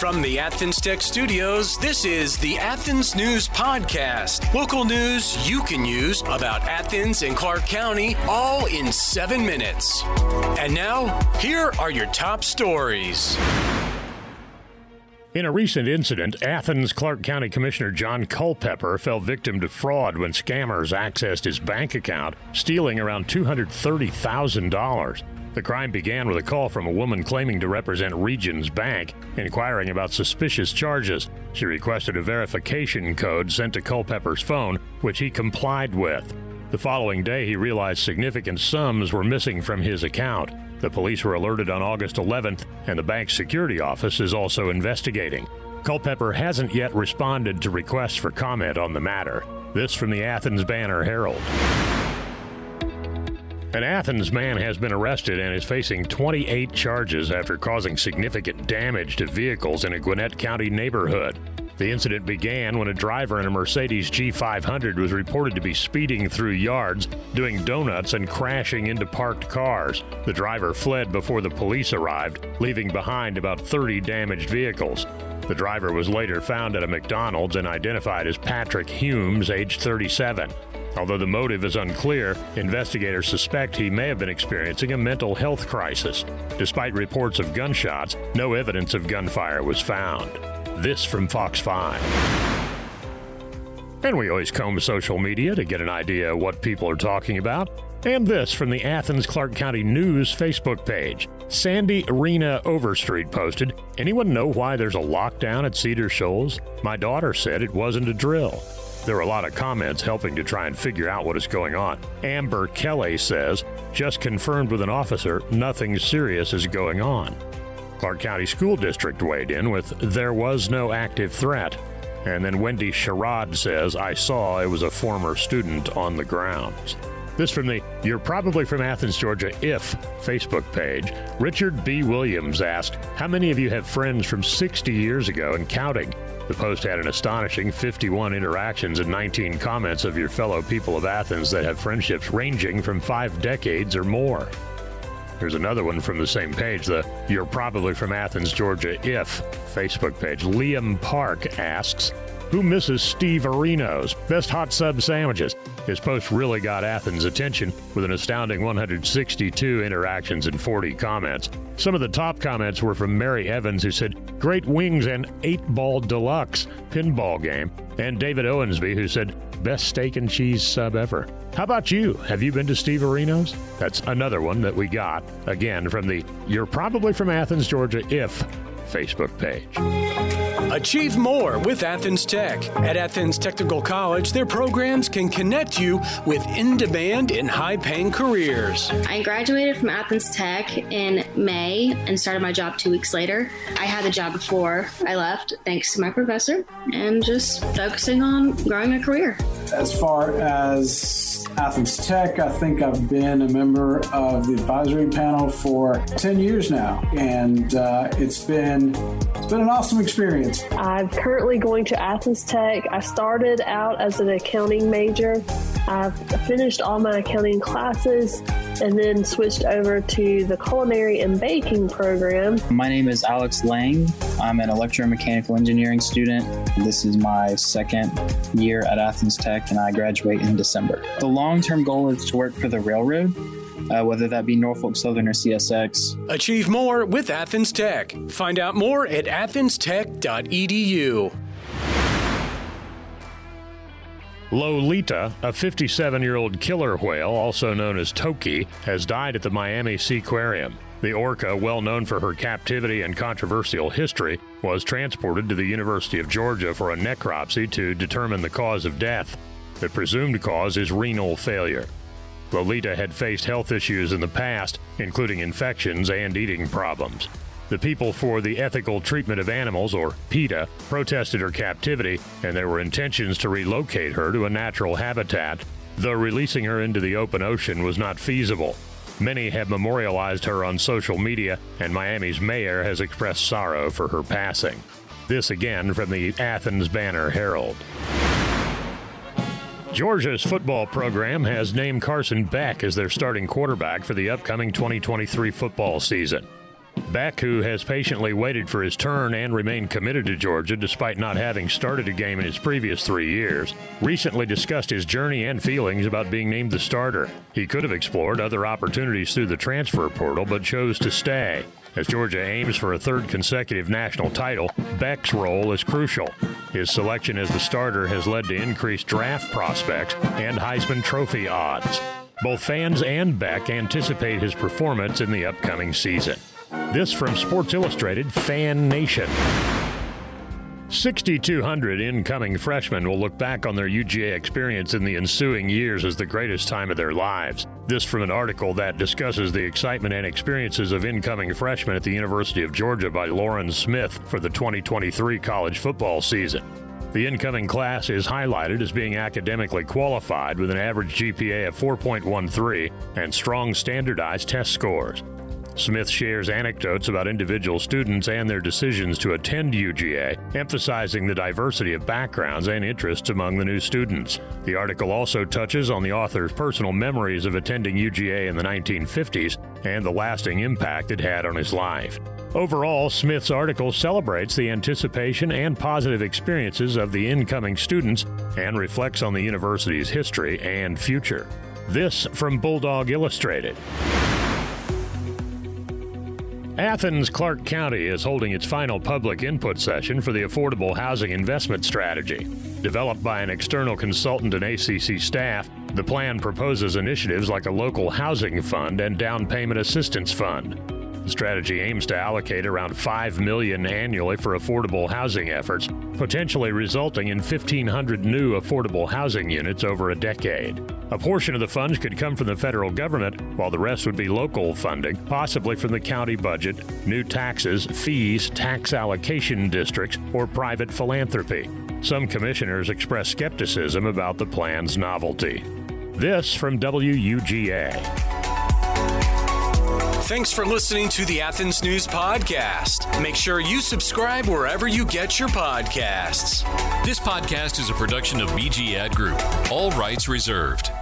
From the Athens Tech Studios, this is the Athens News Podcast. Local news you can use about Athens and Clarke County all in seven minutes. And now, here are your top stories. In a recent incident, Athens Clarke County Commissioner John Culpepper fell victim to fraud when scammers accessed his bank account, stealing around $230,000. The crime began with a call from a woman claiming to represent Regions Bank, inquiring about suspicious charges. She requested a verification code sent to Culpepper's phone, which he complied with. The following day, he realized significant sums were missing from his account. The police were alerted on August 11th, and the bank's security office is also investigating. Culpepper hasn't yet responded to requests for comment on the matter. This from the Athens Banner Herald. An Athens man has been arrested and is facing 28 charges after causing significant damage to vehicles in a Gwinnett County neighborhood. The incident began when a driver in a Mercedes G500 was reported to be speeding through yards, doing donuts, and crashing into parked cars. The driver fled before the police arrived, leaving behind about 30 damaged vehicles. The driver was later found at a McDonald's and identified as Patrick Humes, age 37. Although the motive is unclear, investigators suspect he may have been experiencing a mental health crisis. Despite reports of gunshots, no evidence of gunfire was found. This from Fox 5. And we always comb social media to get an idea of what people are talking about. And this from the Athens Clarke County News Facebook page. Sandy Arena Overstreet posted, Anyone know why there's a lockdown at Cedar Shoals? My daughter said it wasn't a drill. There are a lot of comments helping to try and figure out what is going on. Amber Kelly says, just confirmed with an officer, nothing serious is going on. Clarke County School District weighed in with there was no active threat. And then Wendy Sherrod says, I saw it was a former student on the grounds. This from the You're Probably from Athens, Georgia If Facebook page. Richard B. Williams asked, How many of you have friends from 60 years ago and counting? The post had an astonishing 51 interactions and 19 comments of your fellow people of Athens that have friendships ranging from five decades or more. Here's another one from the same page, the You're Probably from Athens, Georgia If Facebook page. Liam Park asks, Who misses Steve Areno's best hot sub sandwiches? His post really got Athens' attention with an astounding 162 interactions and 40 comments. Some of the top comments were from Mary Evans, who said, Great wings and eight ball deluxe pinball game, and David Owensby, who said, Best steak and cheese sub ever. How about you? Have you been to Steve Areno's? That's another one that we got, again, from the You're Probably from Athens, Georgia, if Facebook page. Achieve more with Athens Tech. At Athens Technical College, their programs can connect you with in demand and high paying careers. I graduated from Athens Tech in May and started my job two weeks later. I had the job before I left, thanks to my professor, and just focusing on growing my career. As far as Athens Tech, I think I've been a member of the advisory panel for 10 years now, and uh, it's been it's been an awesome experience. I'm currently going to Athens Tech. I started out as an accounting major. I've finished all my accounting classes and then switched over to the culinary and baking program. My name is Alex Lang. I'm an electromechanical engineering student. This is my second year at Athens Tech, and I graduate in December. The long term goal is to work for the railroad. Uh, whether that be Norfolk Southern or CSX. Achieve more with Athens Tech. Find out more at athenstech.edu. Lolita, a 57 year old killer whale, also known as Toki, has died at the Miami Seaquarium. The orca, well known for her captivity and controversial history, was transported to the University of Georgia for a necropsy to determine the cause of death. The presumed cause is renal failure. Lolita had faced health issues in the past, including infections and eating problems. The People for the Ethical Treatment of Animals, or PETA, protested her captivity, and there were intentions to relocate her to a natural habitat, though releasing her into the open ocean was not feasible. Many have memorialized her on social media, and Miami's mayor has expressed sorrow for her passing. This again from the Athens Banner Herald. Georgia's football program has named Carson Beck as their starting quarterback for the upcoming 2023 football season. Beck, who has patiently waited for his turn and remained committed to Georgia despite not having started a game in his previous three years, recently discussed his journey and feelings about being named the starter. He could have explored other opportunities through the transfer portal, but chose to stay. As Georgia aims for a third consecutive national title, Beck's role is crucial. His selection as the starter has led to increased draft prospects and Heisman Trophy odds. Both fans and Beck anticipate his performance in the upcoming season. This from Sports Illustrated Fan Nation. 6,200 incoming freshmen will look back on their UGA experience in the ensuing years as the greatest time of their lives. This from an article that discusses the excitement and experiences of incoming freshmen at the University of Georgia by Lauren Smith for the 2023 college football season. The incoming class is highlighted as being academically qualified with an average GPA of 4.13 and strong standardized test scores. Smith shares anecdotes about individual students and their decisions to attend UGA, emphasizing the diversity of backgrounds and interests among the new students. The article also touches on the author's personal memories of attending UGA in the 1950s and the lasting impact it had on his life. Overall, Smith's article celebrates the anticipation and positive experiences of the incoming students and reflects on the university's history and future. This from Bulldog Illustrated. Athens Clarke County is holding its final public input session for the Affordable Housing Investment Strategy. Developed by an external consultant and ACC staff, the plan proposes initiatives like a local housing fund and down payment assistance fund. The strategy aims to allocate around 5 million annually for affordable housing efforts, potentially resulting in 1500 new affordable housing units over a decade. A portion of the funds could come from the federal government, while the rest would be local funding, possibly from the county budget, new taxes, fees, tax allocation districts, or private philanthropy. Some commissioners express skepticism about the plan's novelty. This from WUGA. Thanks for listening to the Athens News Podcast. Make sure you subscribe wherever you get your podcasts. This podcast is a production of BG Ad Group, all rights reserved.